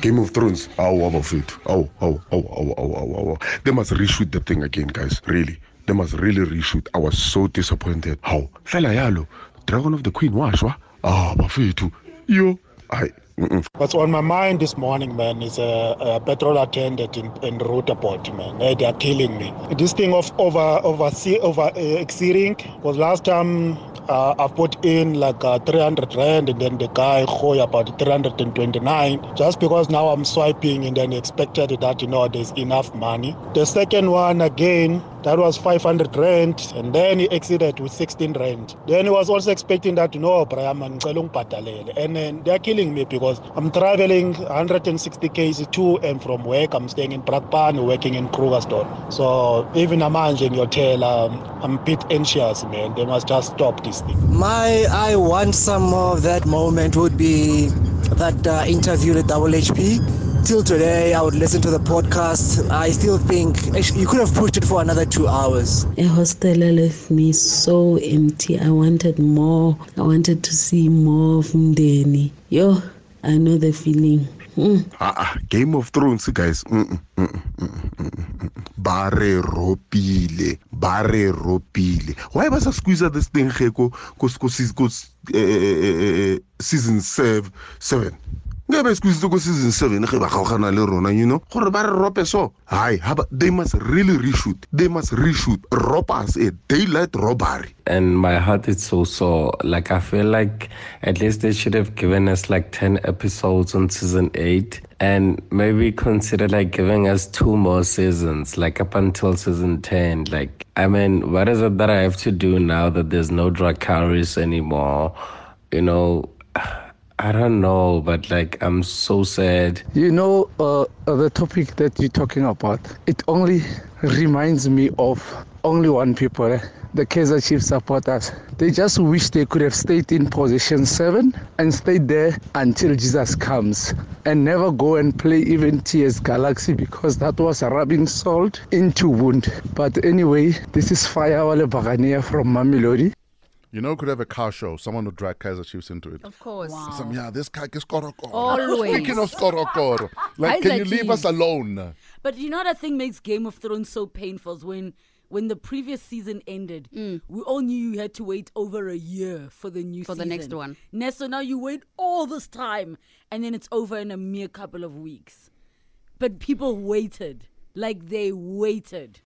Game of Thrones. Awu abafethu. Awu awu awu awu awu awu awu. They must reshoot the thing again guys. Really. They must really reshoot. I was so disappointed. How? Fela yalo. Dragon of the Queen washwa. Ah bafethu. Yo. Hayi. Mm-mm. What's on my mind this morning, man, is a, a petrol attendant in, in Roterport, man. They are killing me. This thing of over over over uh, exceeding was last time uh, I put in like uh, 300 rand and then the guy hoy about 329 just because now I'm swiping and then expected that you know there's enough money. The second one again that was 500 rand and then he exceeded with 16 rand. Then he was also expecting that know Brian ngicela ungibhadalele and then they're killing me because I'm traveling 160 km to and from work. I'm staying in Brakpan, working in Krugersdorp. So even Amanje in your tail, um, I'm a bit anxious, man. They must just stop this thing. My, I want some of that moment would be that uh, interview with Double HP. Till today, I would listen to the podcast. I still think you could have pushed it for another two hours. A hostel left me so empty. I wanted more. I wanted to see more of Mdeni. Yo, I know the feeling. Mm. Ah, ah, Game of Thrones guys. Mm-mm, mm-mm, mm-mm, mm-mm. Ba re ropile, ba re ropile. Why ba sa squeeze this thing ge ko ko ko season season 7 7. Nge ba ko season 7 ge ba gaogana le rona you know gore ba re rope so hi they must really reshoot they must reshoot robbers a daylight robbery and my heart is so sore. Like I feel like at least they should have given us like ten episodes on season eight, and maybe consider like giving us two more seasons, like up until season ten. Like I mean, what is it that I have to do now that there's no Dracarys anymore? You know. I don't know, but like I'm so sad. You know, uh, the topic that you're talking about, it only reminds me of only one people, eh? the Kaiser Chiefs supporters. They just wish they could have stayed in position seven and stayed there until Jesus comes and never go and play even TS Galaxy because that was rubbing salt into wound. But anyway, this is Fire Wale Bagania from Mamelodi. You know, could have a car show. Someone would drag Kaiser Chiefs into it. Of course. Some, yeah, this guy is Korokoro. Always. Speaking of Korokoro, like, can you Kaiser leave us alone? But you know what I think makes Game of Thrones so painful is when when the previous season ended, mm. we all knew you had to wait over a year for the new For the next one. Now, so now you wait all this time and then it's over in a mere couple of weeks. But people waited. Like they waited.